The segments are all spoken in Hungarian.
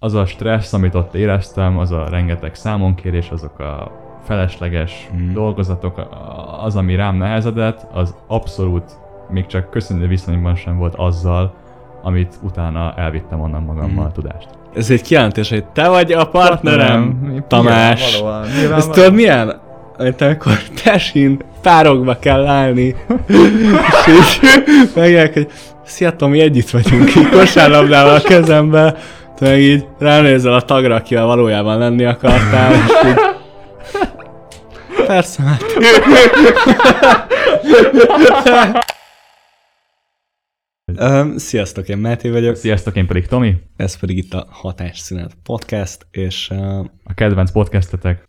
Az a stressz, amit ott éreztem, az a rengeteg számonkérés, azok a felesleges Mhm. dolgozatok, az, ami rám nehezedett, az abszolút még csak köszönő viszonyban sem volt azzal, amit utána elvittem onnan magammal a tudást. Ez egy kijelentés, hogy te vagy a partnerem, Tamás. Nyilvánvalóan, Ez tudod milyen? Amit amikor tesin párokba kell állni, és így megjelek, hogy szia Tomi, együtt vagyunk így kosárlabdával a kezembe, te így ránézel a tagra, akivel valójában lenni akartál, és így Persze, hát. Um, sziasztok, én Máté vagyok, Sziasztok, én pedig Tomi, ez pedig itt a Hatásszünet Podcast, és uh, a kedvenc podcastetek,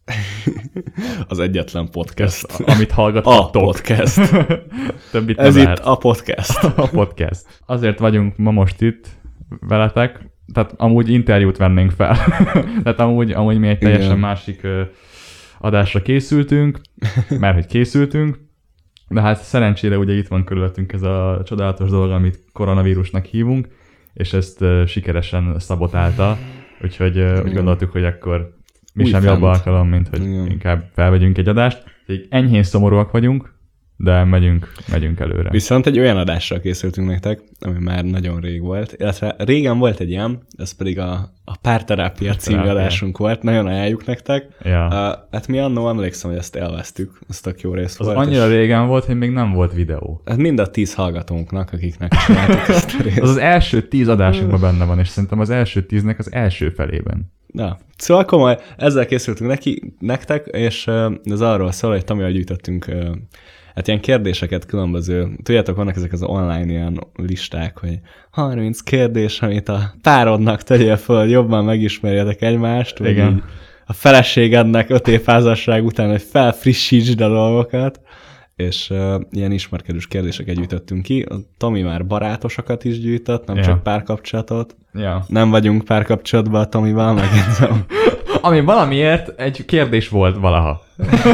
az egyetlen podcast. amit A hallgattok. podcast. Többit Ez nem itt lehet. a podcast. a podcast. Azért vagyunk ma most itt veletek, tehát amúgy interjút vennénk fel. tehát amúgy, amúgy mi egy teljesen Igen. másik ö, adásra készültünk, mert hogy készültünk, de hát szerencsére ugye itt van körülöttünk ez a csodálatos dolog, amit koronavírusnak hívunk, és ezt ö, sikeresen szabotálta, úgyhogy ö, úgy gondoltuk, hogy akkor mi Új sem fent. jobb alkalom, mint hogy Igen. inkább felvegyünk egy adást. Úgyhogy enyhén szomorúak vagyunk, de megyünk, megyünk előre. Viszont egy olyan adásra készültünk nektek, ami már nagyon rég volt, illetve régen volt egy ilyen, ez pedig a, a párterápia című adásunk volt, nagyon ajánljuk nektek. Ja. Uh, hát mi annól emlékszem, hogy ezt elvesztük, az tök jó rész Az volt. annyira és- régen volt, hogy még nem volt videó. Hát mind a tíz hallgatónknak, akiknek csináltuk ezt a részt. Az az első tíz adásunkban benne van, és szerintem az első tíznek az első felében. Na, szóval komoly, ezzel készültünk neki, nektek, és uh, ez arról szól, hogy Tomival gyűjtöttünk uh, hát ilyen kérdéseket különböző, tudjátok, vannak ezek az online ilyen listák, hogy 30 kérdés, amit a párodnak tegyél föl, hogy jobban megismerjetek egymást, vagy Igen. a feleségednek öt év házasság után, hogy felfrissítsd a dolgokat, és uh, ilyen ismerkedős kérdéseket gyűjtöttünk ki. A Tomi már barátosokat is gyűjtött, nem Ja. csak párkapcsolatot. Ja. Nem vagyunk párkapcsolatban a Tomival, megint Ami valamiért egy kérdés volt valaha.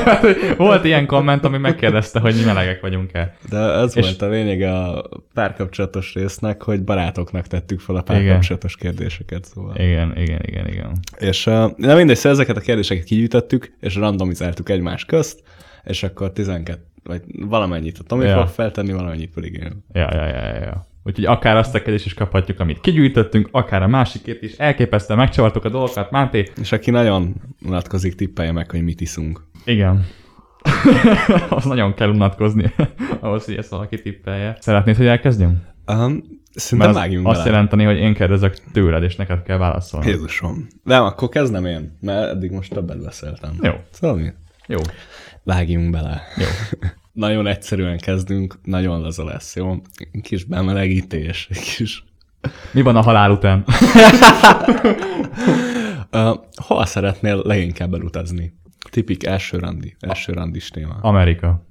volt ilyen komment, ami megkérdezte, hogy mi melegek vagyunk-e. De ez És- volt a lényege a párkapcsolatos résznek, hogy barátoknak tettük fel a párkapcsolatos kérdéseket. Szóval. Igen, igen, igen, igen. És uh, na mindegy, szóval ezeket a kérdéseket kigyűjtöttük, és randomizáltuk egymás közt, és akkor 12, vagy valamennyit a Tomi Ja. fog feltenni, valamennyit pedig én. Ja, ja, ja, ja, ja. Úgyhogy akár azt a kérdést is kaphatjuk, amit kigyűjtöttünk, akár a másikét is. Elképesztően megcsavartuk a dolgokat, Máté. És aki nagyon unatkozik, tippelje meg, hogy mit iszunk. Igen. az nagyon kell unatkozni, ahhoz, hogy ezt valaki tippelje. Szeretnéd, hogy elkezdjem? Um, szerintem Mert vágjunk azt bele. jelenteni, hogy én kérdezek tőled, és neked kell válaszolni. Jézusom. Nem, akkor kezdem én, mert eddig most többet beszéltem. Jó. Szóval mi? Jó. Vágjunk bele. Jó. Nagyon egyszerűen kezdünk, nagyon laza lesz, jó? Kis bemelegítés, kis... Mi van a halál után? Uh, hol szeretnél leginkább elutazni? Tipik első randi, első randis téma. Amerika.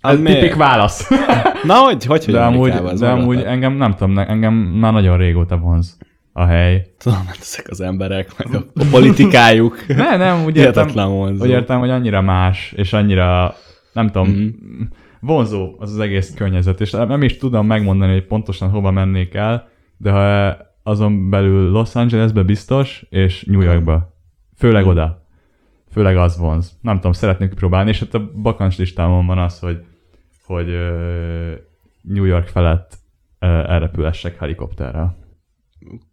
Az Ez miért? tipik válasz. Na, hogy, hogy, hogy De amúgy, de amúgy engem nem tudom, engem már nagyon régóta vonz a hely. Tudom, hát ezek az emberek, meg a politikájuk. Ne, nem, úgy értem, úgy értem, hogy annyira más, és annyira, nem tudom, Mhm. vonzó az az egész környezet, és nem is tudom megmondani, hogy pontosan hova mennék el, de ha azon belül Los Angelesbe biztos, és New Yorkba. Főleg oda. Főleg az vonz. Nem tudom, szeretnék kipróbálni, és hát a bakancs listámon van az, hogy, hogy New York felett elrepülessek helikopterrel.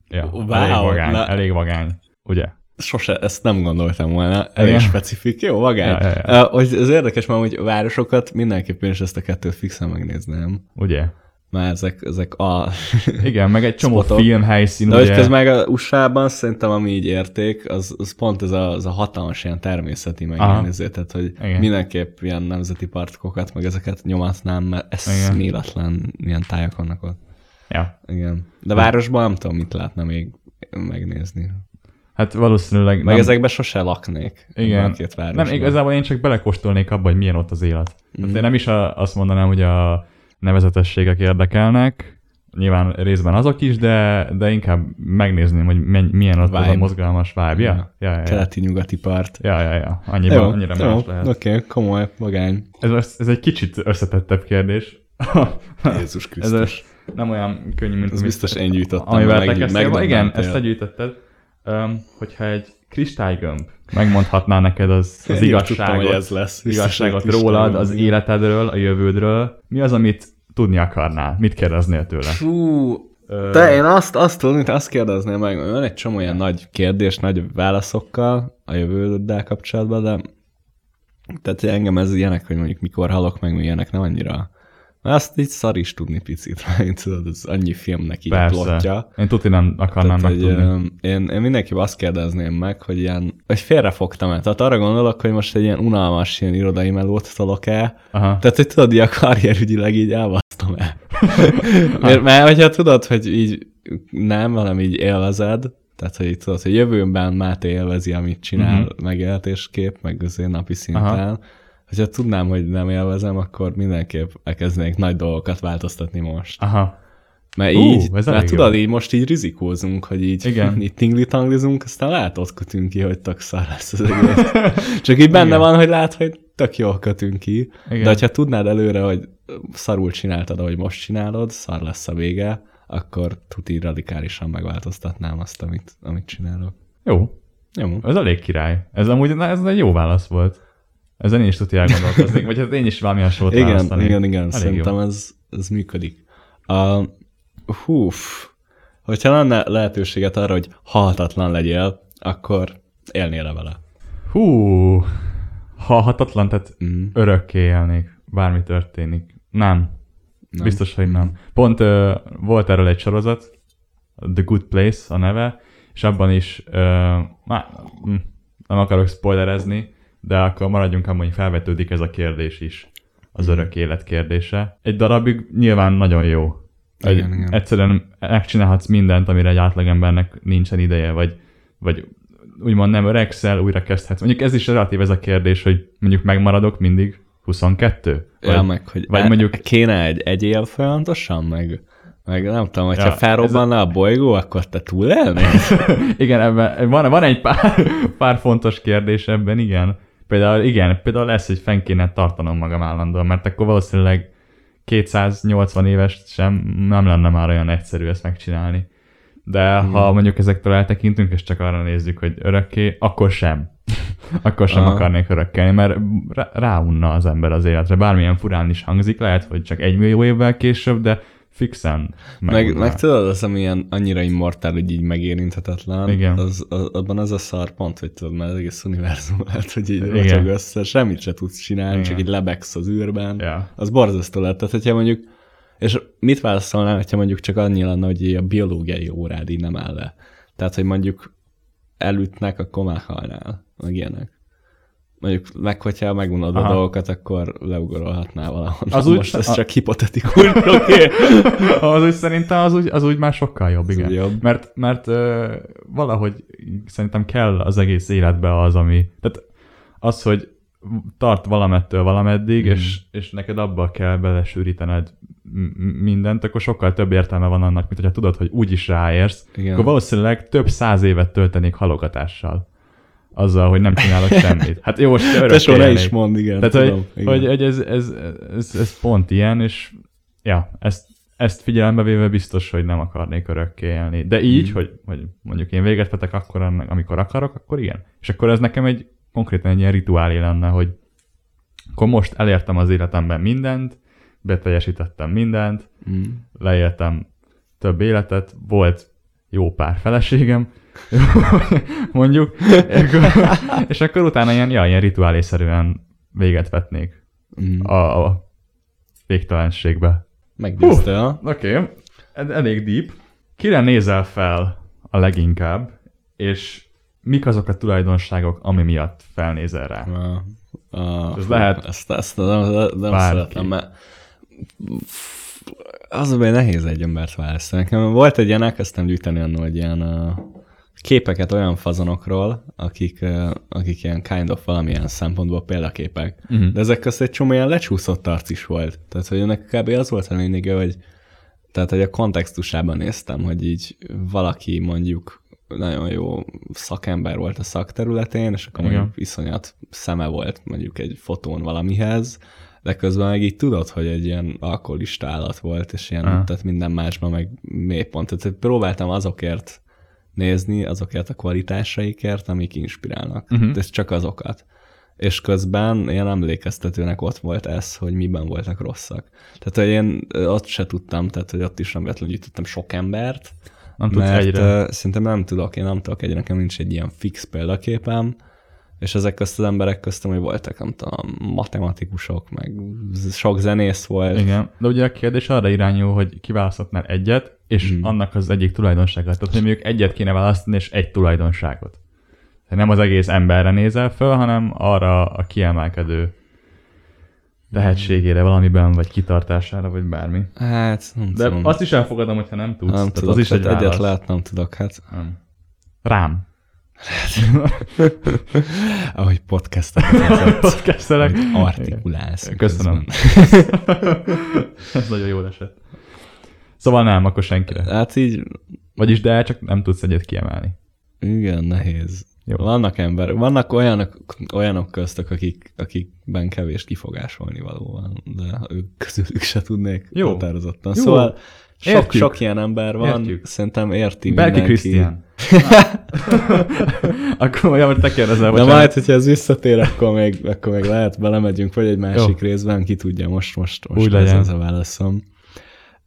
Ja, Wow, elég vagány, na- elég vagány, ugye? Sose, ezt nem gondoltam volna. Elég Igen. specifik. Jó, vagány. Ja, ja, ja. Hogy ez érdekes, mert hogy városokat mindenképpen is ezt a kettőt fixen megnézném. Ugye? Mert ezek, ezek a... Igen, meg egy csomó Spotok. filmhelyszín, De hogy ugye? ez meg a USA-ban szerintem, ami így érték, az, az pont ez a, az a hatalmas ilyen természeti meg Aha. ilyen ezért, tehát hogy Igen. mindenképp ilyen nemzeti parkokat, meg ezeket nyomatnám, mert eszméletlen ilyen tájak vannak ott. Ja. Igen. De városban nem tudom, mit lehetne még megnézni. Hát valószínűleg Meg nem, ezekben sose laknék. Igen. Két városban. nem, igazából én csak belekóstolnék abba, hogy milyen ott az élet. Mm. Mhm. én nem is a, azt mondanám, hogy a nevezetességek érdekelnek, nyilván részben azok is, de, de inkább megnézném, hogy menny, milyen ott az a Vibe. mozgalmas vibe. Ja, ja, ja. ja. Keleti-nyugati part. Ja, ja, ja. Annyiban, Jó, annyira jó, más lehet. Oké, okay, komoly, vagány. Ez, ez egy kicsit összetettebb kérdés. Jézus ez Krisztus. nem olyan könnyű, mint Ez biztos én gyűjtöttem. amivel meg- te megdöbbentél. Igen, ezt te gyűjtötted. Um, hogyha egy kristálygömb megmondhatná neked az, az Én igazságot, tudtam, hogy ez lesz. Igazságot rólad, az életedről, a jövődről, mi az, amit tudni akarnál? Mit kérdeznél tőle? Fú, te én azt, azt tudni, te azt kérdezném meg, hogy van egy csomó ilyen nagy kérdés, nagy válaszokkal a jövőddel kapcsolatban, de tehát engem ez ilyenek, hogy mondjuk mikor halok meg, ilyenek nem annyira. Azt így szar is tudni picit, mert tudod, ez annyi filmnek így Persze. plotja. Én tuti nem akarnám Tehát, hogy, megtudni. ö, én, én mindenki azt kérdezném meg, hogy ilyen, hogy félrefogtam el. Tehát arra gondolok, hogy most egy ilyen unalmas ilyen irodai melót tolok el, Aha. tehát, hogy tudod, így a karrierügyileg így elbasztom el. mert, mert hogyha tudod, hogy így nem, hanem így élvezed, tehát, hogy tudod, hogy jövőben Máté élvezi, amit csinál Mhm. uh-huh. megéltéskép, meg azért napi szinten. Aha. Hogyha tudnám, hogy nem élvezem, akkor mindenképp elkezdenék nagy dolgokat változtatni most. Aha. Mert Ú, így, ez mert tudod, jó. így most így rizikózunk, hogy így, Igen. így tingli-tanglizunk, aztán ott kötünk ki, hogy tök szar lesz az egész. Csak így benne Igen. van, hogy lát, hogy tök jól kötünk ki. Igen. De hogyha tudnád előre, hogy szarul csináltad, ahogy most csinálod, szar lesz a vége, akkor tuti radikálisan megváltoztatnám azt, amit, amit csinálok. Jó. Jó. Ez elég király. Ez amúgy na, ez egy jó válasz volt. Ezen én is tudja elgondolkozni, vagy hát én is valami hasonlót Igen, igen, igen, Elég szerintem jó. ez, ez működik. A, húf, hogyha lenne lehetőséget arra, hogy halhatatlan legyél, akkor élnél vele. Hú, halhatatlan, tehát Mm. örökké élnék, bármi történik. Nem. Nem. Biztos, hogy nem. Pont ö, volt erről egy sorozat, The Good Place a neve, és abban is, ö, má, hm, nem akarok spoilerezni, de akkor maradjunk hogy felvetődik ez a kérdés is, az Mhm. örök élet kérdése. Egy darabig nyilván nagyon jó. Egy, Igen, igen. Egyszerűen megcsinálhatsz mindent, amire egy átlagembernek nincsen ideje, vagy, vagy úgymond nem öregszel, újra kezdhetsz. Mondjuk ez is relatív ez a kérdés, hogy mondjuk megmaradok mindig 22? Vagy, Ja, meg, hogy vagy e- mondjuk- kéne egy egyél folyamatosan, meg, meg nem tudom, hogyha Ja, felrobbanna a bolygó, akkor te túlélnél? Igen, ebben van, van egy pár, pár fontos kérdés ebben, igen. Például igen, például lesz, hogy fenn kéne tartanom magam állandóan, mert akkor valószínűleg 280 éves sem nem lenne már olyan egyszerű ezt megcsinálni. De hmm. ha mondjuk ezektől eltekintünk, és csak arra nézzük, hogy örökké, akkor sem. akkor sem Aha. akarnék örökkelni, mert rá- ráunna az ember az életre. Bármilyen furán is hangzik, lehet, hogy csak egy millió évvel később, de fixen meg, meg tudod, az, ami ilyen annyira immortál, hogy így megérinthetetlen, Igen. Az, az, abban az a szar pont, hogy tudod, mert az egész univerzum lehet, hogy így rotyog össze, semmit se tudsz csinálni, Igen. csak így lebegsz az űrben. Ja. Az borzasztó lett. Tehát, hogyha mondjuk, és mit válaszolnál, hogyha mondjuk csak annyi lenne, hogy a biológiai órád így nem áll le. Tehát, hogy mondjuk elütnek, akkor meghalnál, meg ilyenek. Mondjuk meg, hogyha megunod a dolgokat, akkor leugorolhatnál valahol. Az úgy- Most ez a- csak hipotetikus, oké? Okay. az úgy szerintem az úgy, az úgy már sokkal jobb, Az igen. jobb. Mert, mert ö, valahogy szerintem kell az egész életbe az, ami... Tehát az, hogy tart valamettől valameddig, mm. és, és neked abba kell belesűrítened mindent, akkor sokkal több értelme van annak, mint hogyha tudod, hogy úgy is ráérsz, Igen. akkor valószínűleg több száz évet töltenék halogatással. Azzal, hogy nem csinálok semmit. Hát jó, most Tesó, ne is mondd, igen. Tehát, tudom, hogy, igen. hogy, hogy ez, ez, ez, ez, pont ilyen, és ja, ezt, ezt figyelembe véve biztos, hogy nem akarnék örökké élni. De így, Mm. hogy, hogy mondjuk én véget vetek akkor, amikor akarok, akkor igen. És akkor ez nekem egy konkrétan egy ilyen rituálé lenne, hogy akkor most elértem az életemben mindent, beteljesítettem mindent, Mm. leéltem több életet, volt jó pár feleségem, mondjuk, és akkor utána ilyen, ja, ilyen rituálészerűen véget vetnék Mm. a, a végtelenségbe. Meggyőztél. Oké, okay. elég deep. Kire nézel fel a leginkább, és mik azok a tulajdonságok, ami miatt felnézel rá? A, a, Ez lehet Ezt, ezt nem, nem bárki. szeretem, mert az baj, nehéz egy embert választani. Nekem volt egy ilyen, elkezdtem gyűjteni annól, hogy ilyen uh, képeket olyan fazonokról, akik, akik ilyen kind of valamilyen szempontból példaképek. Mhm. De ezek közt egy csomó ilyen lecsúszott arc is volt. Tehát, hogy ennek kb. az volt a lényege, hogy tehát, hogy a kontextusában néztem, hogy így valaki mondjuk nagyon jó szakember volt a szakterületén, és akkor Igen. mondjuk iszonyat szeme volt mondjuk egy fotón valamihez, de közben meg így tudod, hogy egy ilyen alkoholista állat volt, és ilyen, Aha. tehát minden másban meg mélypont. Tehát próbáltam azokért nézni azokért a kvalitásaikért, amik inspirálnak. Mhm. Uh-huh. Ez csak azokat. És közben ilyen emlékeztetőnek ott volt ez, hogy miben voltak rosszak. Tehát, hogy én ott se tudtam, tehát, hogy ott is nem gyűjtöttem sok embert, Nem tudsz mert egyre. uh, szerintem nem tudok, én nem tudok egyre, nekem nincs egy ilyen fix példaképem, és ezek közt az emberek köztem, hogy voltak, nem tudom, matematikusok, meg sok zenész volt. Igen, de ugye a kérdés arra irányul, hogy kiválaszthatnál egyet, és Mhm. annak az egyik tulajdonságát. Tehát, hogy mondjuk egyet kéne választani, és egy tulajdonságot. Tehát nem az egész emberre nézel föl, hanem arra a kiemelkedő tehetségére valamiben, vagy kitartására, vagy bármi. Hát, nem De tudom. azt is elfogadom, hogyha nem tudsz. nem Tehát tudok, az is egy tehát egyet válasz. lehet, nem tudok. Hát, Nem. Rám. ahogy podcastet Podcastelek. artikulálsz. Köszönöm. Ez nagyon jól esett. Szóval nem, akkor senkire. Hát így, Vagyis de, csak nem tudsz egyet kiemelni. igen, nehéz. Jó. Vannak emberek, vannak olyanok, olyanok köztök, akik, akikben kevés kifogásolni való van, de ők közülük se tudnék Jó. határozottan. Jó. Szóval sok, Értjük. sok ilyen ember van, Értjük. szerintem érti Berki. Krisztián. akkor olyan, hogy te kérdezel, De majd, hogyha ez visszatér, akkor még, akkor még lehet belemegyünk, vagy egy másik Jó. részben, ki tudja, most, most, most Úgy ez legyen. az a válaszom.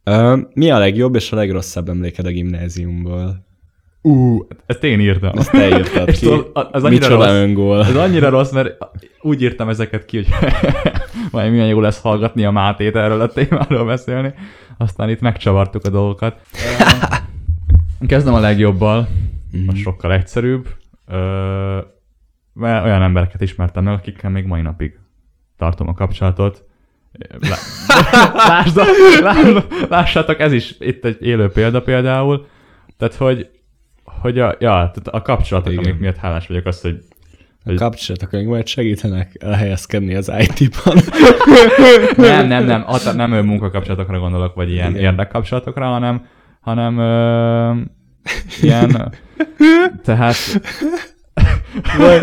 Ö, mi a legjobb és a legrosszabb emléked a gimnáziumból? Ú, ezt én írtam. Ezt te írtad ki. tudod, az annyira Micsoda rossz. öngól. Ez annyira rossz, mert úgy írtam ezeket ki, hogy majd milyen jó lesz hallgatni a Mátét erről a témáról beszélni. Aztán itt megcsavartuk a dolgokat. Kezdem a legjobbal, az sokkal egyszerűbb. Mert olyan embereket ismertem meg, akikkel még mai napig tartom a kapcsolatot. Lá- Lásd, lásd, lássátok, ez is itt egy élő példa például. Tehát, hogy, hogy a, ja, tehát a kapcsolatok, Igen. amik miatt hálás vagyok, azt, hogy A kapcsolatok, amik majd segítenek elhelyezkedni az IT-ban. nem, nem, nem, at, nem ő munkakapcsolatokra gondolok, vagy ilyen Igen. érdekkapcsolatokra, hanem, hanem ö, ilyen, tehát Vagy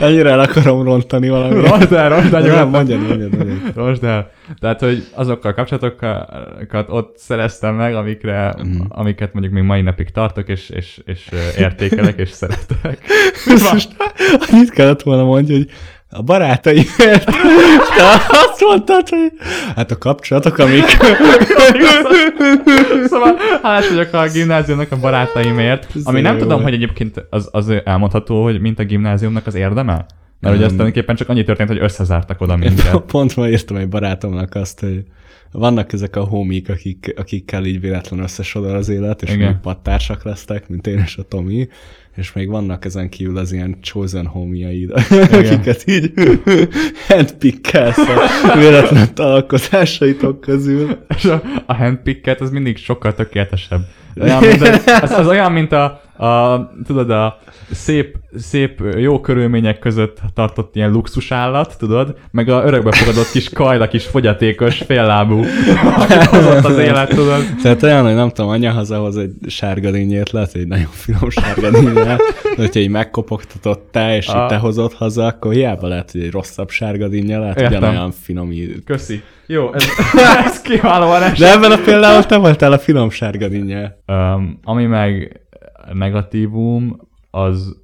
ennyire el akarom rontani valamit. rosd el, rosd el, Nem, mondjad, mondjad, mondjad. Rosd el. Tehát, hogy azokkal kapcsolatokat ott szereztem meg, amikre, Mhm. amiket mondjuk még mai napig tartok, és, és, és értékelek, és szeretek. Most annyit kellett volna mondani, hogy a barátaimért. De azt mondtad, hogy hát a kapcsolatok, amik... Szóval hálás vagyok a gimnáziumnak a barátaimért, ami nem tudom, hogy egyébként az, az elmondható, hogy mint a gimnáziumnak az érdeme? Mert ugye ez Nem. tulajdonképpen csak annyi történt, hogy összezártak oda Én minket. pont ma írtam egy barátomnak azt, hogy vannak ezek a homik, akik, akikkel így véletlen összesodor az élet, és Igen. még pattársak lesztek, mint én és a Tomi, és még vannak ezen kívül az ilyen chosen homiaid, akiket így handpickelsz a véletlen találkozásaitok közül. És a, a handpicket az mindig sokkal tökéletesebb. Olyan, mint a, az, az olyan, mint a, a, tudod, a szép, szép, jó körülmények között tartott ilyen luxusállat, tudod, meg a örökbefogadott kis kajla, kis fogyatékos, féllábú, akit hozott az élet, tudod. Tehát olyan, hogy nem tudom, anya hazahoz egy sárga dinnyét, lehet, egy nagyon finom sárga dinnyét, de hogyha így megkopogtatott te, és A- te hozott haza, akkor hiába lehet, hogy egy rosszabb sárga dinnye, lehet, Értem. ugyanolyan finom íz. Köszi. Jó, ez, ez kiválóan esett. De ebben a példában te voltál a finom sárga dinnye. Um, ami meg negatívum, az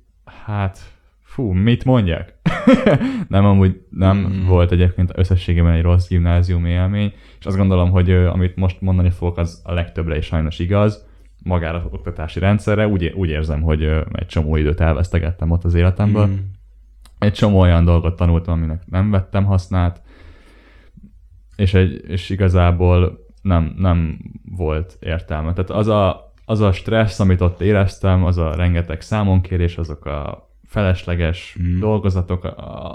hát, fú, mit mondjak? nem, amúgy nem mm. volt egyébként összességében egy rossz gimnáziumi élmény, és azt gondolom, hogy amit most mondani fogok, az a legtöbbre is sajnos igaz, magára az oktatási rendszerre. Úgy, úgy érzem, hogy egy csomó időt elvesztegettem ott az életemből. Mm. Egy csomó olyan dolgot tanultam, aminek nem vettem hasznát, és, egy, és igazából nem, nem volt értelme. Tehát az a, az a stressz, amit ott éreztem, az a rengeteg számonkérés, azok a felesleges Mm. dolgozatok,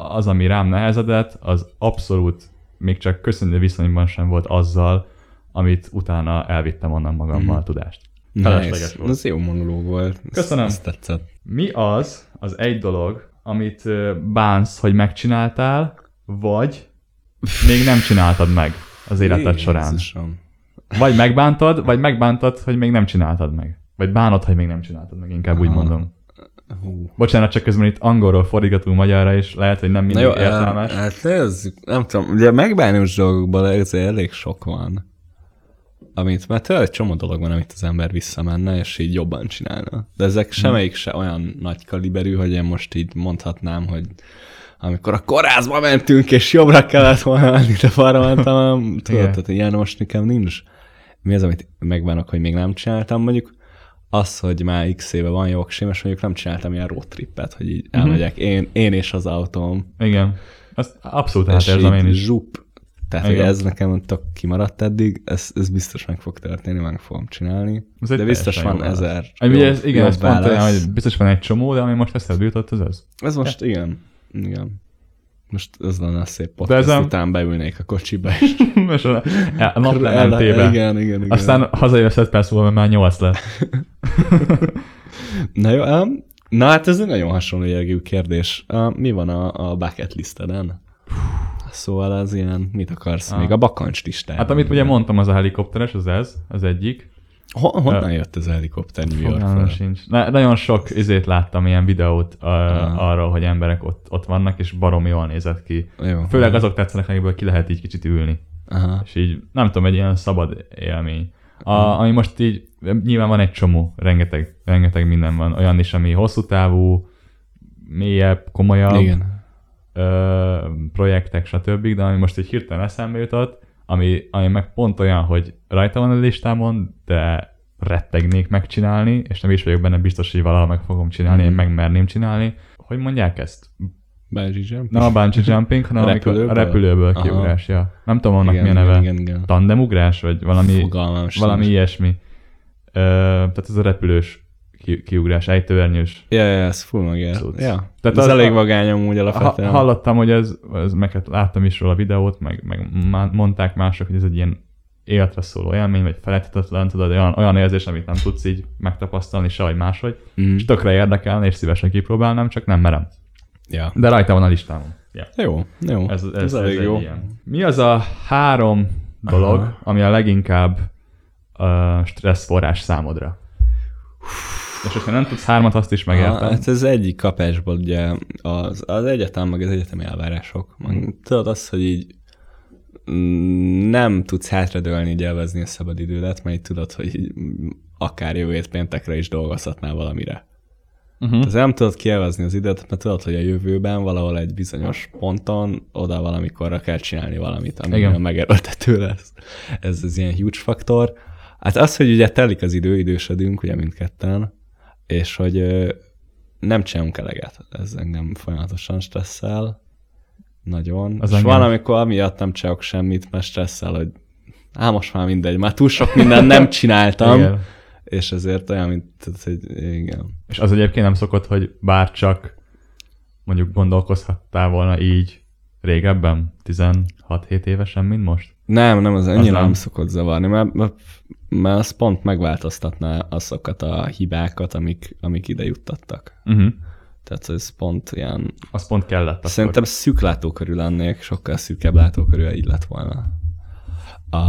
az, ami rám nehezedett, az abszolút még csak köszönő viszonyban sem volt azzal, amit utána elvittem onnan magammal Mm. a tudást. Felesleges volt. Ez jó monológ volt. Köszönöm. Ezt tetszett. Mi az, az egy dolog, amit bánsz, hogy megcsináltál, vagy még nem csináltad meg az életed során? Vagy megbántad, vagy megbántad, hogy még nem csináltad meg. Vagy bánod, hogy még nem csináltad meg, inkább úgy Aha. mondom. Hú. Bocsánat, csak közben itt angolról fordítgatunk magyarra, és lehet, hogy nem Na mindig jó, értelmes. hát ez, nem tudom, ugye megbánós dolgokban ez elég sok van. amit, mert tényleg egy csomó dolog van, amit az ember visszamenne, és így jobban csinálna. De ezek semmelyik se olyan nagy kaliberű, hogy én most így mondhatnám, hogy amikor a korázba mentünk, és jobbra kellett volna menni, de balra mentem, tudod, tehát ilyen most nekem nincs. Mi az, amit megbánok, hogy még nem csináltam, mondjuk az, hogy már x éve van jogsim, és mondjuk nem csináltam ilyen road trippet, hogy így elmegyek én, én és az autóm. Igen. Azt abszolút átérzem én is. zsup. Tehát, hogy Igen. ez nekem tök kimaradt eddig, ez, ez biztos meg fog történni, meg fogom csinálni. Ez De biztos van jó válasz. ezer. Ugye jobb- ez, igen, ez pont olyan, hogy biztos van egy csomó, de ami most eszedbe jutott, az az. Ez most, igen, igen. Most ez lenne a szép De podcast, ezen- után beülnék a kocsiba, és És a, nap lementébe. Igen, igen, igen. Aztán hazajössz 5 perc múlva, mert már 8 lett. Na jó, um, na hát ez egy nagyon hasonló jellegű kérdés. Uh, mi van a, a bucket listeden? Szóval az ilyen, mit akarsz? Ah. Még a bakancs listában. Hát amit ugye mondtam, az a helikopteres, az ez, az egyik. Hon, honnan jött ez a helikopter New Yorkból? sincs. Na, nagyon sok izét láttam, ilyen videót uh, arról, hogy emberek ott, ott vannak, és barom jól nézett ki. Jó. Főleg azok tetszenek, amikből ki lehet így kicsit ülni. Aha. És így, nem tudom, egy ilyen szabad élmény. A, ami most így, nyilván van egy csomó, rengeteg, rengeteg minden van. Olyan is, ami hosszú távú, mélyebb, komolyabb Igen. ö, projektek, stb. De ami most egy hirtelen eszembe jutott, ami, ami meg pont olyan, hogy rajta van a listámon, de rettegnék megcsinálni, és nem is vagyok benne biztos, hogy valahol meg fogom csinálni, Mhm. én megmerném csinálni. Hogy mondják ezt? Bungee jump? Nem a bungee jumping, hanem A amikor a repülőből? repülőből kiugrás. Ja. Nem tudom, annak igen, mi a neve. Igen, igen. Tandemugrás, vagy valami, Fogalmam valami ilyesmi. Ö, tehát ez a repülős ki, kiugrás, ejtőernyős. Ja, ja, ez full. Cucc. Ja. Tehát ez az- elég vagány amúgy Ha, alapvetően. hallottam, hogy ez, ez meg láttam is róla a videót, meg, meg mondták mások, hogy ez egy ilyen életre szóló élmény, vagy felejthetetlen, tudod, olyan, olyan érzés, amit nem tudsz így megtapasztalni sehogy máshogy. Mm. És tökre érdekelne, és szívesen kipróbálnám, csak nem merem. Ja. De rajta van a listámon. Ja. Jó, jó. Ez, ez, ez, elég jó. Ilyen. Mi az a három dolog, Aha. ami a leginkább uh, stresszforrás számodra? És hogyha nem tudsz hármat, azt is megértem. Hát ez egyik kapásból ugye az, az egyetem, meg az egyetemi elvárások. Meg Tudod azt, hogy így nem tudsz hátradőlni, így élvezni a szabadidődet, mert így tudod, hogy így akár jövő hét péntekre is dolgozhatnál valamire. Uh-huh. Tehát nem tudod kielvezni az időt, mert tudod, hogy a jövőben valahol egy bizonyos ponton oda valamikorra kell csinálni valamit, ami. Igen. megerőltető lesz. Ez az ilyen huge faktor. Hát az, hogy ugye telik az idő, idősödünk, ugye mindketten, és hogy nem csinálunk eleget. Ez engem folyamatosan stresszel. Nagyon. Az és engem van, amikor amiatt nem csinálok semmit, mert stresszel, hogy á, most már mindegy, már túl sok mindent nem csináltam, Igen. és ezért olyan, mint, tehát, hogy igen. És az egyébként nem szokott, hogy bár csak mondjuk gondolkozhattál volna így régebben, 16-7 évesen, mint most? Nem, nem, az ennyire nem. nem. nem szokott zavarni, mert, mert, az pont megváltoztatná azokat a hibákat, amik, amik ide juttattak. Uh-huh. Tehát ez pont ilyen... Az pont kellett akkor. Szerintem szűk látókörű lennék, sokkal szűkebb látókörű, így lett volna. A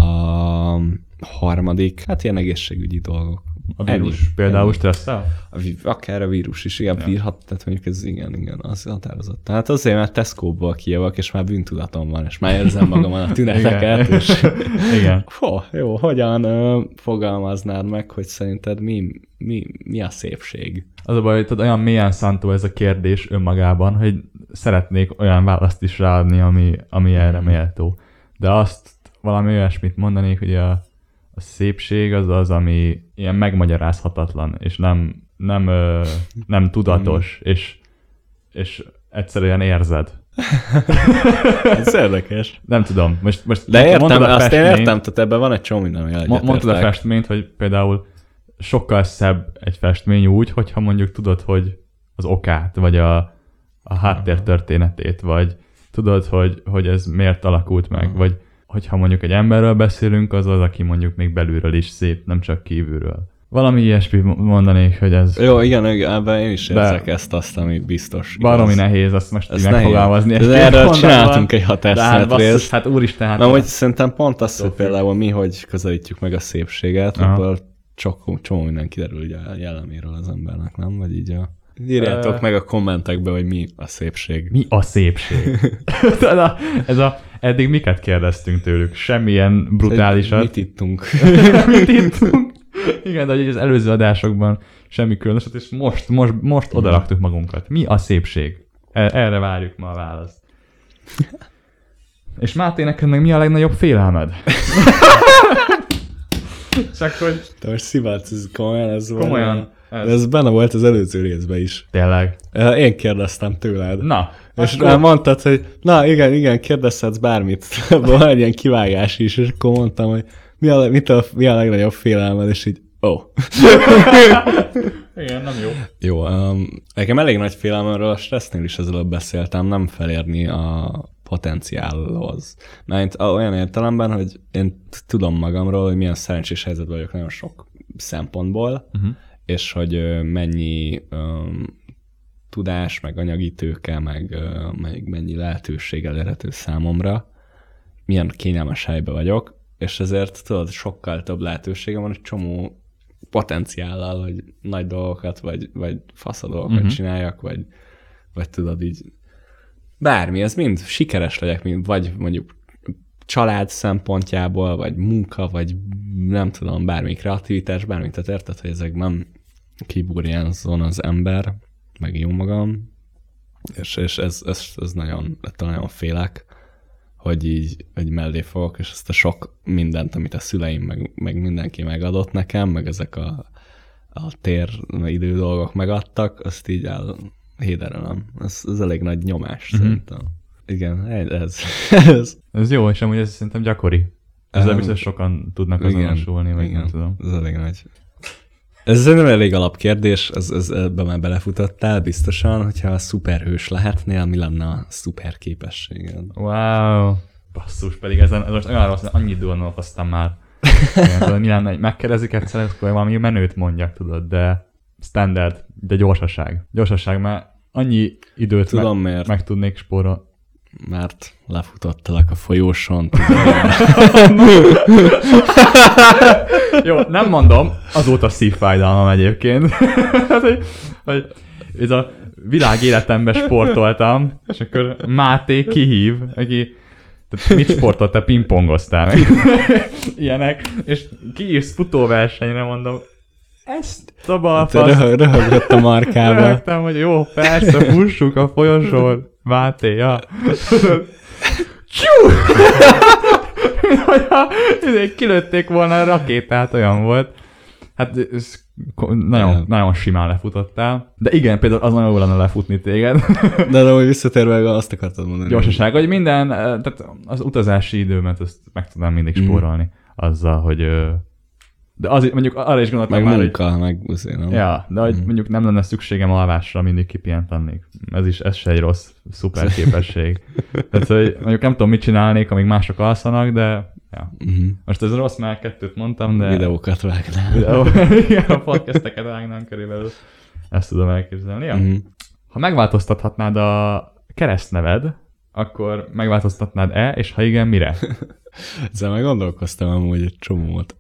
harmadik, hát ilyen egészségügyi dolgok. A vírus Ennyi. például Ennyi. stresszel? A, akár a vírus is, igen, Ja. vírhat, tehát mondjuk ez igen, igen, az határozott. Hát azért, mert Tesco-ból kijövök, és már bűntudatom van, és már érzem magamon a tüneteket, Igen. és Igen. Ho, jó, hogyan ö, fogalmaznád meg, hogy szerinted mi, mi, mi a szépség? Az a baj, hogy tudod, olyan mélyen szántó ez a kérdés önmagában, hogy szeretnék olyan választ is ráadni, ami, ami erre méltó. De azt valami olyasmit mondanék, hogy a, a szépség az az, ami ilyen megmagyarázhatatlan, és nem, nem, ö, nem tudatos, és, és egyszerűen érzed. Ez érdekes. Nem tudom, most, most De értem, azt én festményt- értem, tehát ebben van egy csomó minden, ami Mo- mondtad a festményt, hogy például sokkal szebb egy festmény úgy, hogyha mondjuk tudod, hogy az okát, vagy a, a háttér történetét, vagy tudod, hogy, hogy ez miért alakult meg, Aha. vagy hogyha mondjuk egy emberről beszélünk, az az, aki mondjuk még belülről is szép, nem csak kívülről. Valami ilyesmi mondanék, hogy ez Jó, igen, ebben én is De- érzek ezt, azt, ami biztos. baromi igaz. nehéz azt most Ez nehéz. megfogalmazni. De egy erről csináltunk egy De hát, részt. hát úristen, hát Mert hogy szerintem pont az, hogy például mi, hogy közelítjük meg a szépséget, Aha. abból csak csomó minden kiderül ugye a jelleméről az embernek, nem? Vagy így a... Írjátok Ö- meg a kommentekbe, hogy mi a szépség. mi a szépség? ez, a, ez, a, eddig miket kérdeztünk tőlük? Semmilyen brutálisat. Mit ittunk? Mit ittunk? Igen, de hogy az előző adásokban semmi különöset, és most, most, most odaraktuk magunkat. Mi a szépség? E- Erre várjuk ma a választ. És Máté, neked meg mi a legnagyobb félelmed? Csak hogy Te most szivársz, ez komolyan, ez komolyan. De Ez, ez benne volt az előző részben is. tényleg. Én kérdeztem tőled. Na, És akkor- mondtad, hogy na igen, igen, kérdezhetsz bármit. Van egy ilyen kivágás is, és akkor mondtam, hogy mi a, mit a, mi a legnagyobb félelmed, és így, ó. Oh. Igen, nem jó. Jó, um, nekem elég nagy félelmemről a stressznél is ezzel beszéltem, nem felérni a potenciálhoz. Mert olyan értelemben, hogy én tudom magamról, hogy milyen szerencsés helyzetben vagyok nagyon sok szempontból, Uh-huh. És hogy mennyi um, tudás, meg anyagi tőke, meg, ö, meg mennyi lehetőség elérhető számomra, milyen kényelmes helyben vagyok, és ezért tudod, sokkal több lehetőségem van, egy csomó potenciállal, hogy nagy dolgokat, vagy, vagy fasz dolgokat uh-huh. csináljak, vagy, vagy tudod így bármi, ez mind sikeres legyek, mind, vagy mondjuk család szempontjából, vagy munka, vagy nem tudom, bármi kreativitás, bármi, tehát érted, hogy ezek nem kiburjánzon az ember, meg jó magam, és, és ez, ez, ez nagyon, ettől nagyon félek, hogy így, hogy mellé fogok, és ezt a sok mindent, amit a szüleim, meg, meg mindenki megadott nekem, meg ezek a, a tér idő dolgok megadtak, azt így el héderelem. Ez, ez elég nagy nyomás Mhm. mm-hmm. szerintem. Igen, ez. ez. Ez jó, és amúgy ez szerintem gyakori. Ezzel Um, biztos sokan tudnak azonosulni, vagy nem tudom. Ez elég nagy. Ez szerintem elég alapkérdés, ez, ez, ebbe már belefutottál biztosan, hogyha szuperhős lehetnél, mi lenne a szuper képességed? Wow. Basszus, pedig ezen, ez most olyan rossz, annyit gondolkoztam már. Mi lenne, megkérdezik egyszer, akkor valami menőt mondjak, tudod, de standard, de gyorsaság. Gyorsaság, mert annyi időt Tudom meg, miért, meg tudnék spórolni. Mert lefutottalak a folyóson. Jó, nem mondom, azóta szívfájdalmam egyébként. hát, hogy, hogy ez a világ életemben sportoltam, és akkor Máté kihív, aki tehát mit sportoltál, pingpongoztál meg. Ilyenek, és kihívsz futóversenyre, mondom, ezt a Te balfasz. röhög, röhögött a markába. Rögtem, hogy jó, persze, fussuk a folyosón. Máté, ja. Csú! Kilőtték volna a rakétát, olyan volt. Hát ez nagyon, nagyon simán lefutottál. De igen, például az nagyon jó lenne lefutni téged. De de hogy visszatérve, azt akartad mondani. Gyorsaság, hogy minden, eh, tehát az utazási időmet azt meg tudnám mindig Mhm. spórolni azzal, hogy de az, mondjuk arra is gondoltam Meg már, hogy munka, meg azért nem. Ja, de hogy mondjuk nem lenne szükségem alvásra, mindig kipihent lennék. Ez is, ez se egy rossz, szuper képesség. Tehát, hogy mondjuk nem tudom, mit csinálnék, amíg mások alszanak, de ja. Uh-huh. Most ez rossz, mert kettőt mondtam, de... Videókat vágnál. Videó. Igen, a podcasteket vágnám körülbelül. Ezt tudom elképzelni. Ja. Uh-huh. Ha megváltoztathatnád a keresztneved, akkor megváltoztatnád-e, és ha igen, mire? Ezzel meg gondolkoztam amúgy egy csomót.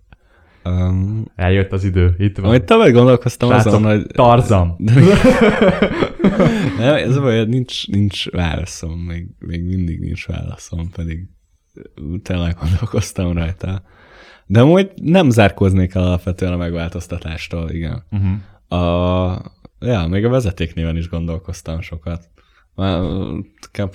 Um, Eljött az idő, itt van. amit tavaly gondolkoztam Srácok, azon, hogy... Tarzan. Nem, ez a baj, nincs, nincs válaszom, még, még mindig nincs válaszom, pedig tényleg gondolkoztam rajta. De amúgy nem zárkóznék el alapvetően a megváltoztatástól, igen. Uh-huh. A, ja, még a vezetéknéven is gondolkoztam sokat. Már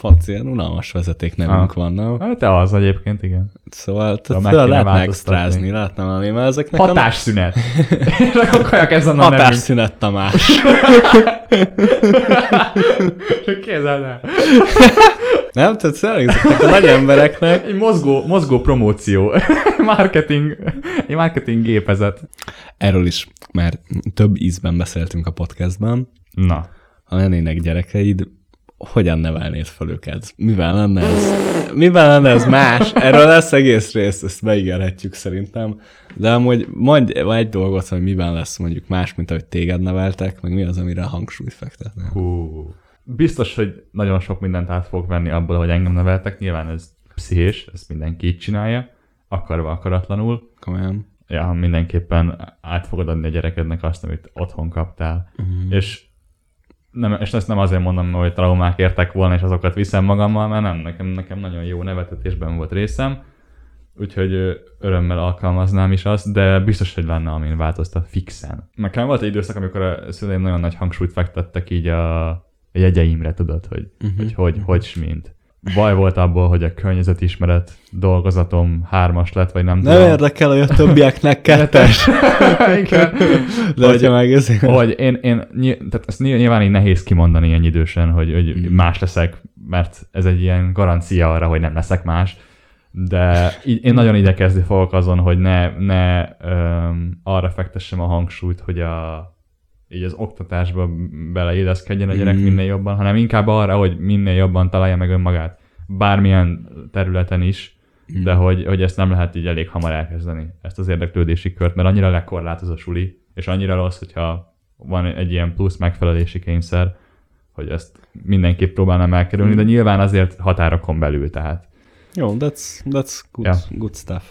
pont ilyen unalmas vezetéknevünk Ah. van, nem? Hát te az egyébként, igen. Szóval Szóval tehát kéne lehetne változtatni. extrázni, lehetne valami, mert ezeknek a Hatásszünet. És akkor ezen a nevünk. hatásszünet Tamás. Képzeld el. Nem? Tehát tényleg ezeknek a nagy embereknek Egy mozgó, mozgó promóció. marketing, egy marketing gépezet. Erről is már több ízben beszéltünk a podcastban. Na. Ha lennének gyerekeid, hogyan nevelnéd fel őket? Mivel lenne ez? Mivel lenne ez más? Erről lesz egész rész, ezt beígérhetjük szerintem. De amúgy mondj egy dolgot, hogy miben lesz mondjuk más, mint ahogy téged neveltek, meg mi az, amire hangsúlyt fektetnél. Hú. Biztos, hogy nagyon sok mindent át fog venni abból, hogy engem neveltek. Nyilván ez pszichés, ezt mindenki így csinálja, akarva akaratlanul. Komolyan. Ja, mindenképpen át fogod adni a gyerekednek azt, amit otthon kaptál. Mhm. És nem, és ezt nem azért mondom, hogy traumák értek volna, és azokat viszem magammal, mert nem, nekem, nekem nagyon jó nevetetésben volt részem, úgyhogy örömmel alkalmaznám is azt, de biztos, hogy lenne, amin változtat fixen. Nekem volt egy időszak, amikor a szüleim nagyon nagy hangsúlyt fektettek így a, jegyeimre, tudod, hogy Mhm. hogy hogy, hogy smint. Baj volt abból, hogy a környezetismeret dolgozatom hármas lett, vagy nem Nem tudom. érdekel, hogy a többieknek kettes. Igen. De hogyha meg ezért... hogy én, én tehát ezt ny- nyilván így nehéz kimondani ilyen idősen, hogy, hogy Mm. más leszek, mert ez egy ilyen garancia arra, hogy nem leszek más, de én nagyon igyekezni fogok azon, hogy ne, ne öm, arra fektessem a hangsúlyt, hogy a, így az oktatásba beleilleszkedjen a gyerek Mm. minél jobban, hanem inkább arra, hogy minél jobban találja meg önmagát. Bármilyen területen is, Mm. de hogy, hogy ezt nem lehet így elég hamar elkezdeni, ezt az érdeklődési kört, mert annyira lekorlátoz a suli, és annyira rossz, hogyha van egy ilyen plusz megfelelési kényszer, hogy ezt mindenképp próbálnám elkerülni, Mm. de nyilván azért határokon belül, tehát. Jó, that's, that's good, Ja. good stuff.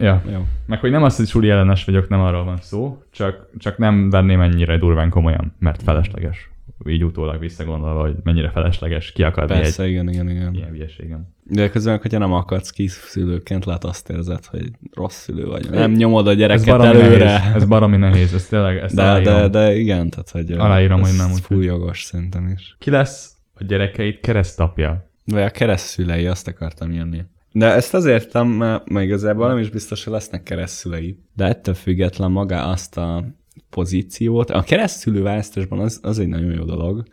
Ja. Jó. Meg hogy nem az, hogy suli ellenes vagyok, nem arról van szó, csak, csak nem venném ennyire durván komolyan, mert felesleges. Így utólag visszagondolva, hogy mennyire felesleges kiakadni Persze, egy igen, igen, igen. ilyen hülyeségem. De közben, hogyha nem akarsz kiszülőként, lehet azt érzed, hogy rossz szülő vagy. Nem nyomod a gyereket Ez előre. nehéz, ez baromi nehéz, ez tényleg, ezt De, aláírom. de, de igen, tehát hogy Aláírom, ez hogy nem, úgyhogy- full jogos szerintem is. Ki lesz a gyerekeit keresztapja? Vagy a keresztszülei, azt akartam jönni. De ezt azért értem, mert mert igazából nem is biztos, hogy lesznek keresztszülei. De ettől független maga azt a pozíciót, a keresztszülő választásban az, az egy nagyon jó dolog,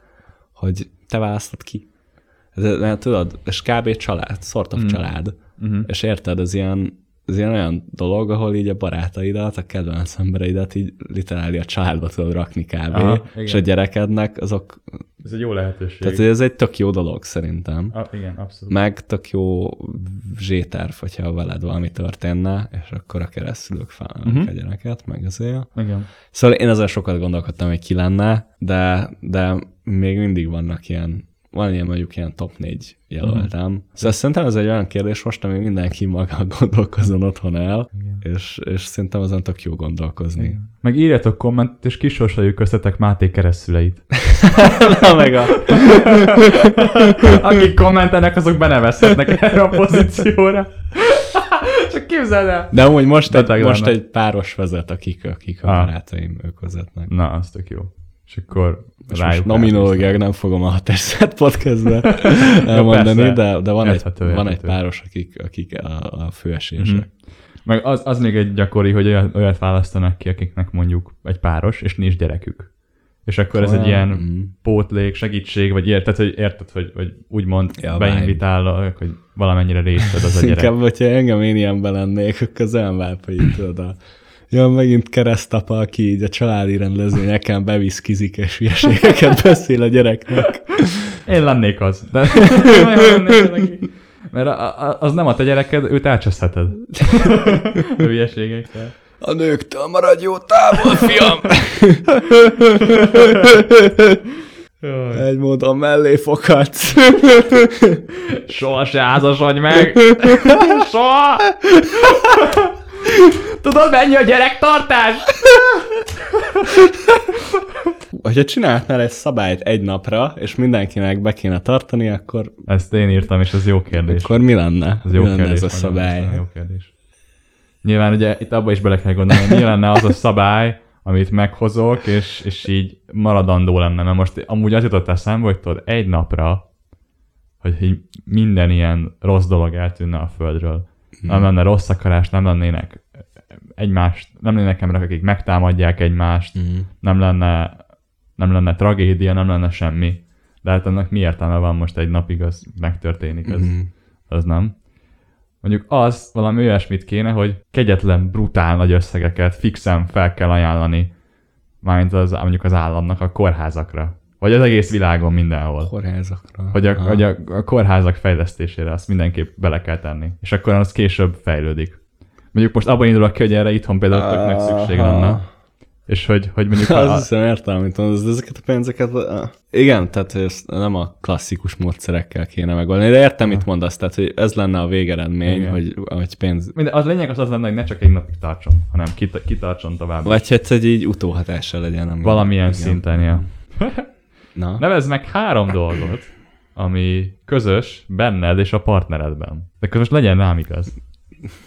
hogy te választod ki. Ez, mert tudod, és kb. család, sort of Mm. család. Uh-huh. És érted, ez ilyen, ez ilyen olyan dolog, ahol így a barátaidat, a kedvenc embereidet így literáli a családba tudod rakni kb. Aha, és igen. a gyerekednek azok, Ez egy jó lehetőség. tehát ez egy tök jó dolog szerintem. A, igen, abszolút. Meg tök jó zséterv, hogyha veled valami történne, és akkor a keresztülők felelnek Mhm. uh-huh. a gyereket, meg azért. Igen. Szóval én ezzel sokat gondolkodtam, hogy ki lenne, de, de még mindig vannak ilyen, van ilyen mondjuk ilyen top 4 jelöltem. Uh-huh. Szóval szerintem ez egy olyan kérdés most, ami mindenki maga gondolkozon otthon el, Igen. és, és szerintem azon tök jó gondolkozni. Meg írjatok kommentet, és kisorsoljuk köztetek Máté keresztüleit. Na meg a... Akik kommentelnek, azok benevezhetnek erre a pozícióra. Csak képzeld el. De amúgy most egy, Beteg most lenne. egy páros vezet, akik, akik a Ah. barátaim, ők vezetnek. Na, az tök jó. És akkor És rájuk most nominológiák nem fogom a Hateszet podcastbe elmondani, de, de van, egy, Érthető, van egy páros, akik, akik a, a főesélyesek. Mhm. Meg az, az még egy gyakori, hogy olyat, olyat választanak ki, akiknek mondjuk egy páros, és nincs gyerekük. És akkor ez egy ilyen mm. pótlék, segítség, vagy érted, hogy, érted, hogy, hogy úgymond Ja, beinvitálok, hogy valamennyire részt vedd az a gyerek. Inkább, hogyha engem én ilyenben lennék, akkor az vibe, hogy tudod, a, ja, megint keresztapa, aki így a családi rendezvényeken beviszkizik és hülyeségeket beszél a gyereknek. Én lennék az. De lennék. Mert a, a, az nem a te gyereked, őt elcseszheted. Hülyeségekkel. A nőktől maradj jó távol, fiam! Egy módon mellé foghatsz. Soha se házasodj meg! Soha! Tudod, mennyi a gyerektartás? Hogyha csinálhatnál egy szabályt egy napra, és mindenkinek be kéne tartani, akkor, Ezt én írtam, és ez jó kérdés. akkor mi lenne? Ez jó mi lenne kérdés. ez a szabály? Jó kérdés. Nyilván ugye itt abba is bele kell gondolni, hogy mi lenne az a szabály, amit meghozok, és, és így maradandó lenne. Mert most amúgy az jutott eszembe, hogy tudod, egy napra, hogy így minden ilyen rossz dolog eltűnne a földről. Hmm. Nem lenne rossz akarás, nem lennének egymást, nem lennének emberek, akik megtámadják egymást, Mm. nem lenne, nem lenne tragédia, nem lenne semmi. De hát annak mi értelme van most egy napig, az megtörténik, az, Mhm. az nem. Mondjuk az, valami olyasmit kéne, hogy kegyetlen, brutál nagy összegeket fixen fel kell ajánlani, mármint az, mondjuk az államnak a kórházakra. Vagy az egész világon mindenhol. Kórházakra. Hogy a, Aha. hogy a, a kórházak fejlesztésére azt mindenképp bele kell tenni. És akkor az később fejlődik. Mondjuk most abban indulok ki, hogy erre itthon például tök nagy szükség lenne. És hogy, hogy mondjuk Azt a, hiszem értem, amit mondasz, de ezeket a pénzeket... Igen, tehát hogy ezt nem a klasszikus módszerekkel kéne megoldani, de értem, mit mondasz, tehát hogy ez lenne a végeredmény, Igen. hogy, hogy pénz... minden, az lényeg az az lenne, hogy ne csak egy napig tartson, hanem kit, kitartson tovább. Vagy hogy egy így utóhatással legyen. Ami, Valamilyen igen. szinten, ja. Na, Nevezd meg három dolgot, ami közös benned és a partneredben. De közös legyen rám igaz,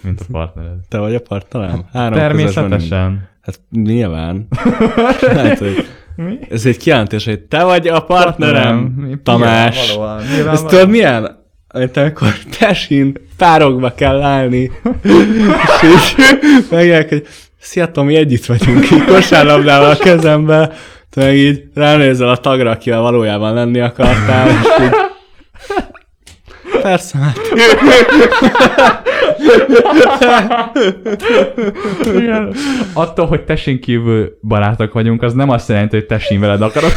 mint a partnered. te vagy a partnerem? Három közös van Természetesen. Hát nyilván. hát, hogy Mi? ez egy kijelentés, hogy te vagy a partnerem, Mi? Tamás. Nyilvánvalóan, Ez nyilvánvalóan. tudod milyen? Amit amikor tesin párokba kell állni, és így megjelek, hogy szia Tomi, együtt vagyunk, így kosárlabdával a kezembe, te meg így ránézel a tagra, akivel valójában lenni akartál, és így Persze, hát. Igen. Attól, hogy tessin kívül barátok vagyunk, az nem azt jelenti, hogy tessin veled akarok.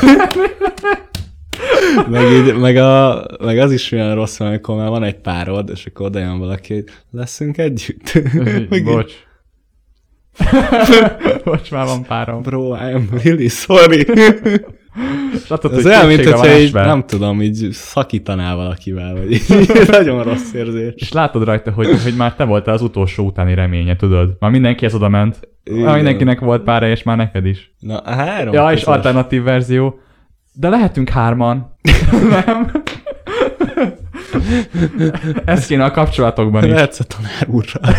Meg, így, meg, a, meg az is olyan rossz, amikor már van egy párod, és akkor oda jön valaki, hogy leszünk együtt. Meg így, Bocs, már van párom. Bro, I'm really sorry. Attól, Ez olyan, mint hogyha így, nem tudom, így szakítanál valakivel, vagy így, nagyon rossz érzés. És látod rajta, hogy, hogy már te voltál az utolsó utáni reménye, tudod? Már mindenkihez oda ment. Már mindenkinek volt pára, és már neked is. Na, három Ja, és közös. alternatív verzió. De lehetünk hárman. nem? Ez kéne a kapcsolatokban is. Lehetsz a tanár úrral.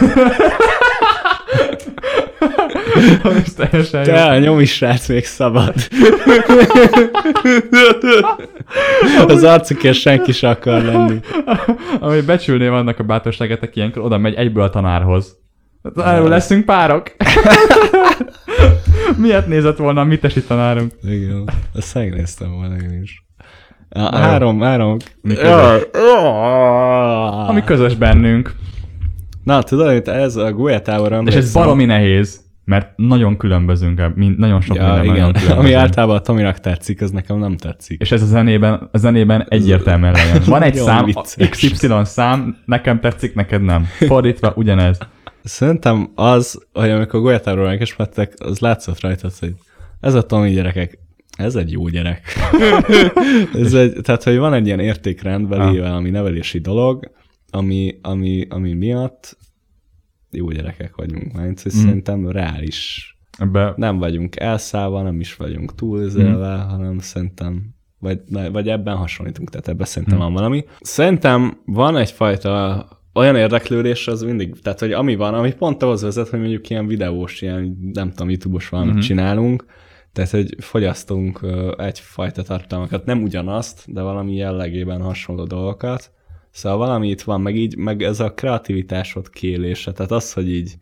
Ez teljesen jó. Te, nyomi srác még szabad. Az arcukért senki se akar lenni. Ami becsülné vannak a bátorságetek ilyenkor, oda megy egyből a tanárhoz. Tanárul leszünk párok. Miért nézett volna a mitesi tanárunk? Igen, ezt megnéztem volna én is. A, három, három. Mi közös? Ami közös bennünk. Na, tudod, hogy ez a Gulyátábor És ez baromi nehéz, mert nagyon különbözünk, mind, nagyon sok Ja, nagyon igen. Ami különbözünk. általában a Tominak tetszik, az nekem nem tetszik. És ez a zenében, a zenében egyértelműen legyen. Van egy Nagyon szám, vicces. XY szám, nekem tetszik, neked nem. Fordítva ugyanez. Szerintem az, hogy amikor Gulyátáról megismertek, az látszott rajta, hogy ez a Tomi gyerekek, ez egy jó gyerek. ez egy, tehát, hogy van egy ilyen értékrend belé valami nevelési dolog, ami, ami, ami miatt jó gyerekek vagyunk. Mert hogy szerintem reális. Ebbe Nem vagyunk elszállva, nem is vagyunk túlzélve, hanem szerintem vagy, vagy ebben hasonlítunk, tehát ebben szerintem van valami. Szerintem van egyfajta olyan érdeklődés, az mindig, tehát hogy ami van, ami pont ahhoz vezet, hogy mondjuk ilyen videós, ilyen nem tudom, YouTube-os valamit csinálunk, tehát hogy fogyasztunk egyfajta tartalmakat, nem ugyanazt, de valami jellegében hasonló dolgokat. Szóval valami itt van, meg így, meg ez a kreativitásod kélése, tehát az, hogy így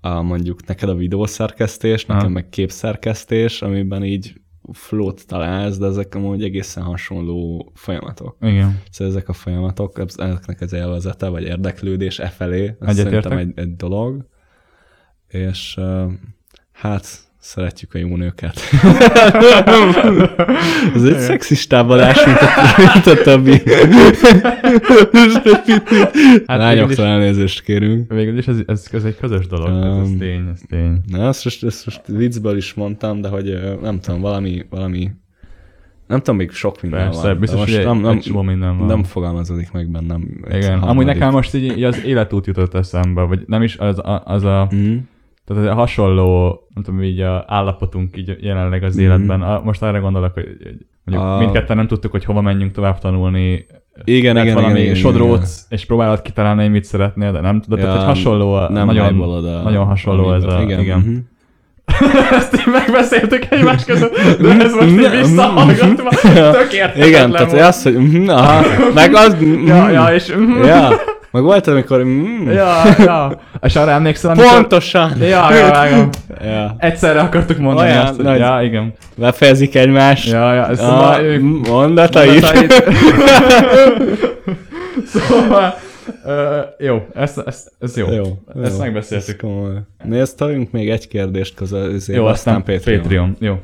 a, mondjuk neked a videószerkesztés, nekem Aha. meg képszerkesztés, amiben így flót találsz, de ezek amúgy egészen hasonló folyamatok. igen. Szóval ezek a folyamatok, ez- ezeknek az élvezete, vagy érdeklődés e felé, ez szerintem egy, egy dolog. És hát szeretjük a jó nőket. ez egy szexistább adás, mint a, mint a többi. Hát Lányoktól elnézést kérünk. Végül is ez, ez, ez egy közös dolog, um, ez Um, tény, ez tény. Na, ezt most, ezt most viccből is mondtam, de hogy nem tudom, valami, valami nem tudom, még sok minden Persze, van. biztos, most hogy nem, nem, egy minden van. nem fogalmazódik meg bennem. Igen, amúgy nekem most így, így az életút jutott eszembe, vagy nem is az a, az a Mhm. Tehát a hasonló, nem tudom, így a állapotunk így jelenleg az Mhm. életben. A, most arra gondolok, hogy hogy mondjuk A- mindketten nem tudtuk, hogy hova menjünk tovább tanulni. Igen, igen, valami igen, igen, sodróc, és próbálod kitalálni, hogy mit szeretnél, de nem tudod. tehát, Ja, hogy hasonló, a, nem nagyon, a- nagyon hasonló ez a... Igen. igen. mhm. Ezt így megbeszéltük egymás között, de ez most így visszahallgatva, tök Igen, tehát az, hogy mhm, aha, meg az... Ja, mhm. ja, és... ja. Meg volt, amikor... mhm. Ja, ja. És arra emlékszel, amikor... Pontosan! Ja, ja, vágom. Ja. Egyszerre akartuk mondani Olyan azt, hogy... nagy- Ja, igen. Befejezik egymást. Ja, ja, ez a szóval ők... mondatait. mondatait. szóval... Uh, jó, ez, ez, ez jó. Jó, Ezt jó. megbeszéltük. Nézd, még egy kérdést közül, Jó, aztán Patreon. Patreon. Jó.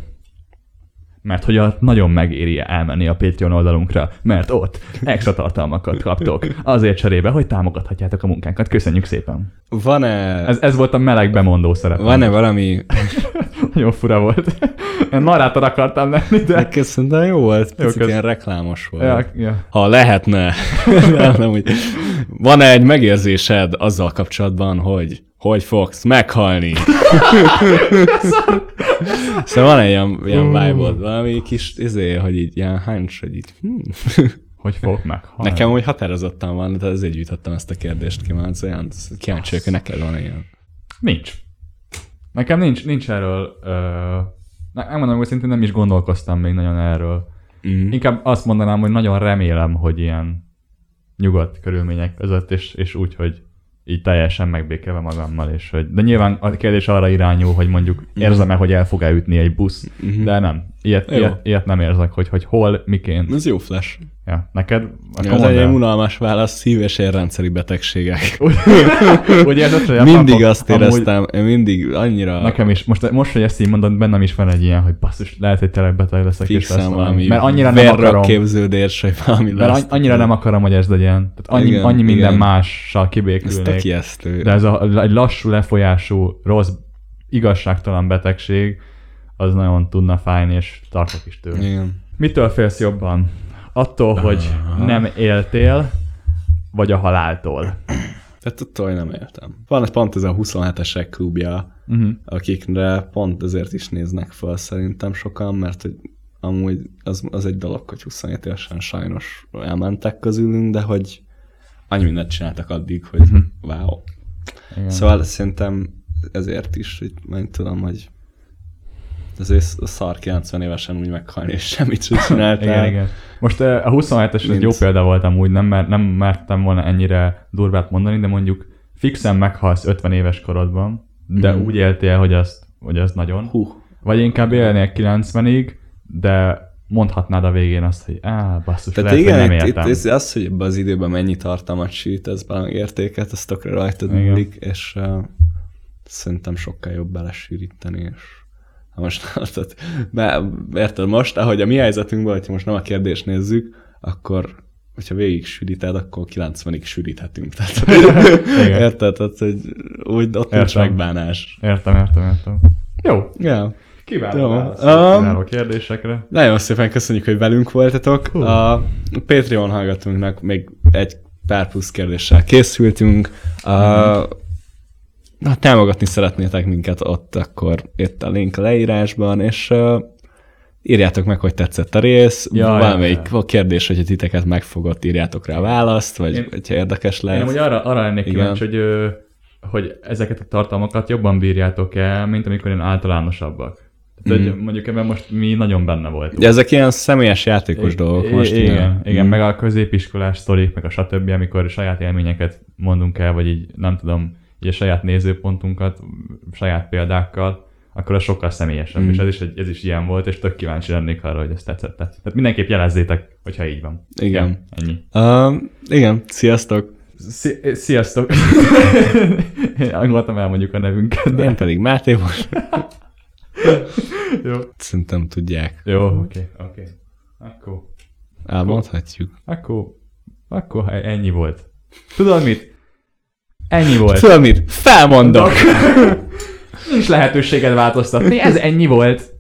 Mert hogy a, nagyon megéri elmenni a Patreon oldalunkra, mert ott extra tartalmakat kaptok. Azért cserébe, hogy támogathatjátok a munkánkat. Köszönjük szépen. Van-e, Ez, ez volt a meleg bemondó szerep. van-e valami... Nagyon fura volt. Én narrátor akartam lenni, de... Szerintem jó volt, picit kösz. ilyen reklámos volt. Ja, ja. Ha lehetne. nem, nem, úgy. Van-e egy megérzésed azzal kapcsolatban, hogy hogy fogsz meghalni? Szóval van egy ilyen, ilyen vibe valami kis, izé, hogy így ilyen hunch, hogy így, hmm. Hogy fog meg? Ha Nekem úgy határozottan van, de ezért gyűjtöttem ezt a kérdést ki, mert olyan kíváncsi hogy neked van ilyen. Nincs. Nekem nincs, nincs erről, ö, nem mondom, hogy szintén nem is gondolkoztam még nagyon erről. Mm. Inkább azt mondanám, hogy nagyon remélem, hogy ilyen nyugodt körülmények között, és, és úgy, hogy így teljesen megbékelve magammal, és hogy, de nyilván a kérdés arra irányul, hogy mondjuk érzem-e, hogy el fog-e ütni egy busz, Mhm. de nem. Ilyet, Jó. ilyet, ilyet, nem érzek, hogy, hogy hol, miként. Ez jó flash. Ja, neked? Ez mondd egy unalmas válasz, szív- és érrendszeri betegségek. Úgy érzed, hogy mindig azt amúgy éreztem, én mindig annyira Nekem is. Most, most, hogy ezt így mondod, bennem is van egy ilyen, hogy basszus, lehet, hogy tényleg beteg leszek. és lesz fixem valami. Mert annyira nem akarom. képződés, vagy valami Mert lesz. an- annyira nem akarom, hogy ez legyen. Tehát annyi, Igen, annyi minden igen. mással Ez kibékülnék. ijesztő. De ez a, egy lassú lefolyású, rossz, igazságtalan betegség, az nagyon tudna fájni, és tartok is tőle. Igen. Mitől félsz jobban? Attól, hogy nem éltél, vagy a haláltól? Tehát attól én nem értem. Van pont ez a 27-esek klubja, Uh-huh. akikre pont ezért is néznek fel szerintem sokan, mert hogy amúgy az, az egy dolog, hogy 27 évesen sajnos elmentek közülünk, de hogy annyi mindent csináltak addig, hogy Mhm. wow. Igen. Szóval szerintem ezért is, hogy majd tudom, hogy azért szar 90 évesen úgy meghalni, és semmit sem csináltál. Igen, igen. Most a 27-es egy jó példa volt amúgy, nem, mer- nem mertem volna ennyire durvát mondani, de mondjuk fixen meghalsz 50 éves korodban, de Mhm. úgy éltél, hogy azt, hogy az nagyon. Hú, Vagy inkább élnél 90-ig, de mondhatnád a végén azt, hogy á, basszus, Tehát lehet, igen, hogy nem itt, éltem. itt ez az, hogy ebben az időben mennyi tartalmat sűjt, ez valami értéket, ez tökre rajtad múlik, és uh, szerintem sokkal jobb belesűríteni, és ha most, tehát, be, érted, most, ahogy a mi helyzetünkben, hogyha most nem a kérdést nézzük, akkor hogyha végig sűríted, akkor 90-ig sűríthetünk. Tehát, érted? Tehát, hogy úgy ott nincs Értem. megbánás. Értem, értem, értem. Jó, Ja. kiváló Jó. Um, Kiváló kérdésekre. Nagyon szépen köszönjük, hogy velünk voltatok. Hú. A Patreon hallgatónknak még egy pár plusz kérdéssel készültünk. A, ha támogatni szeretnétek minket ott, akkor itt a link a leírásban, és uh, írjátok meg, hogy tetszett a rész. Ja, Ja, ja, Valamelyik ja. kérdés, hogyha titeket megfogott, írjátok rá a választ, vagy Én- hogyha érdekes Én lesz. amúgy arra, arra lennék Igen. kíváncsi, hogy, hogy ezeket a tartalmakat jobban bírjátok el, mint amikor ilyen általánosabbak. Tehát, hogy mondjuk ebben most mi nagyon benne voltunk. Ugye ezek ilyen személyes játékos dolgok most. igen, ugye? igen, Mm. meg a középiskolás sztorik, meg a stb., amikor saját élményeket mondunk el, vagy így nem tudom, így a saját nézőpontunkat, saját példákkal, akkor az sokkal személyesebb, Mm. és ez is, egy, ez is ilyen volt, és tök kíváncsi lennék arra, hogy ezt tetszett. Tehát mindenképp jelezzétek, hogyha így van. Igen. Ja, ennyi. Uh, igen, sziasztok! Szi- Sziasztok! Én Gondoltam elmondjuk a nevünket, de Én pedig Máté most. jó. Szerintem tudják. Jó, oké, oké. Akkor, Elmondhatjuk. akkor, akkor ha ennyi volt. Tudod mit? Ennyi volt. Tudod mit? Felmondok! Nincs lehetőséged változtatni, ez ennyi volt.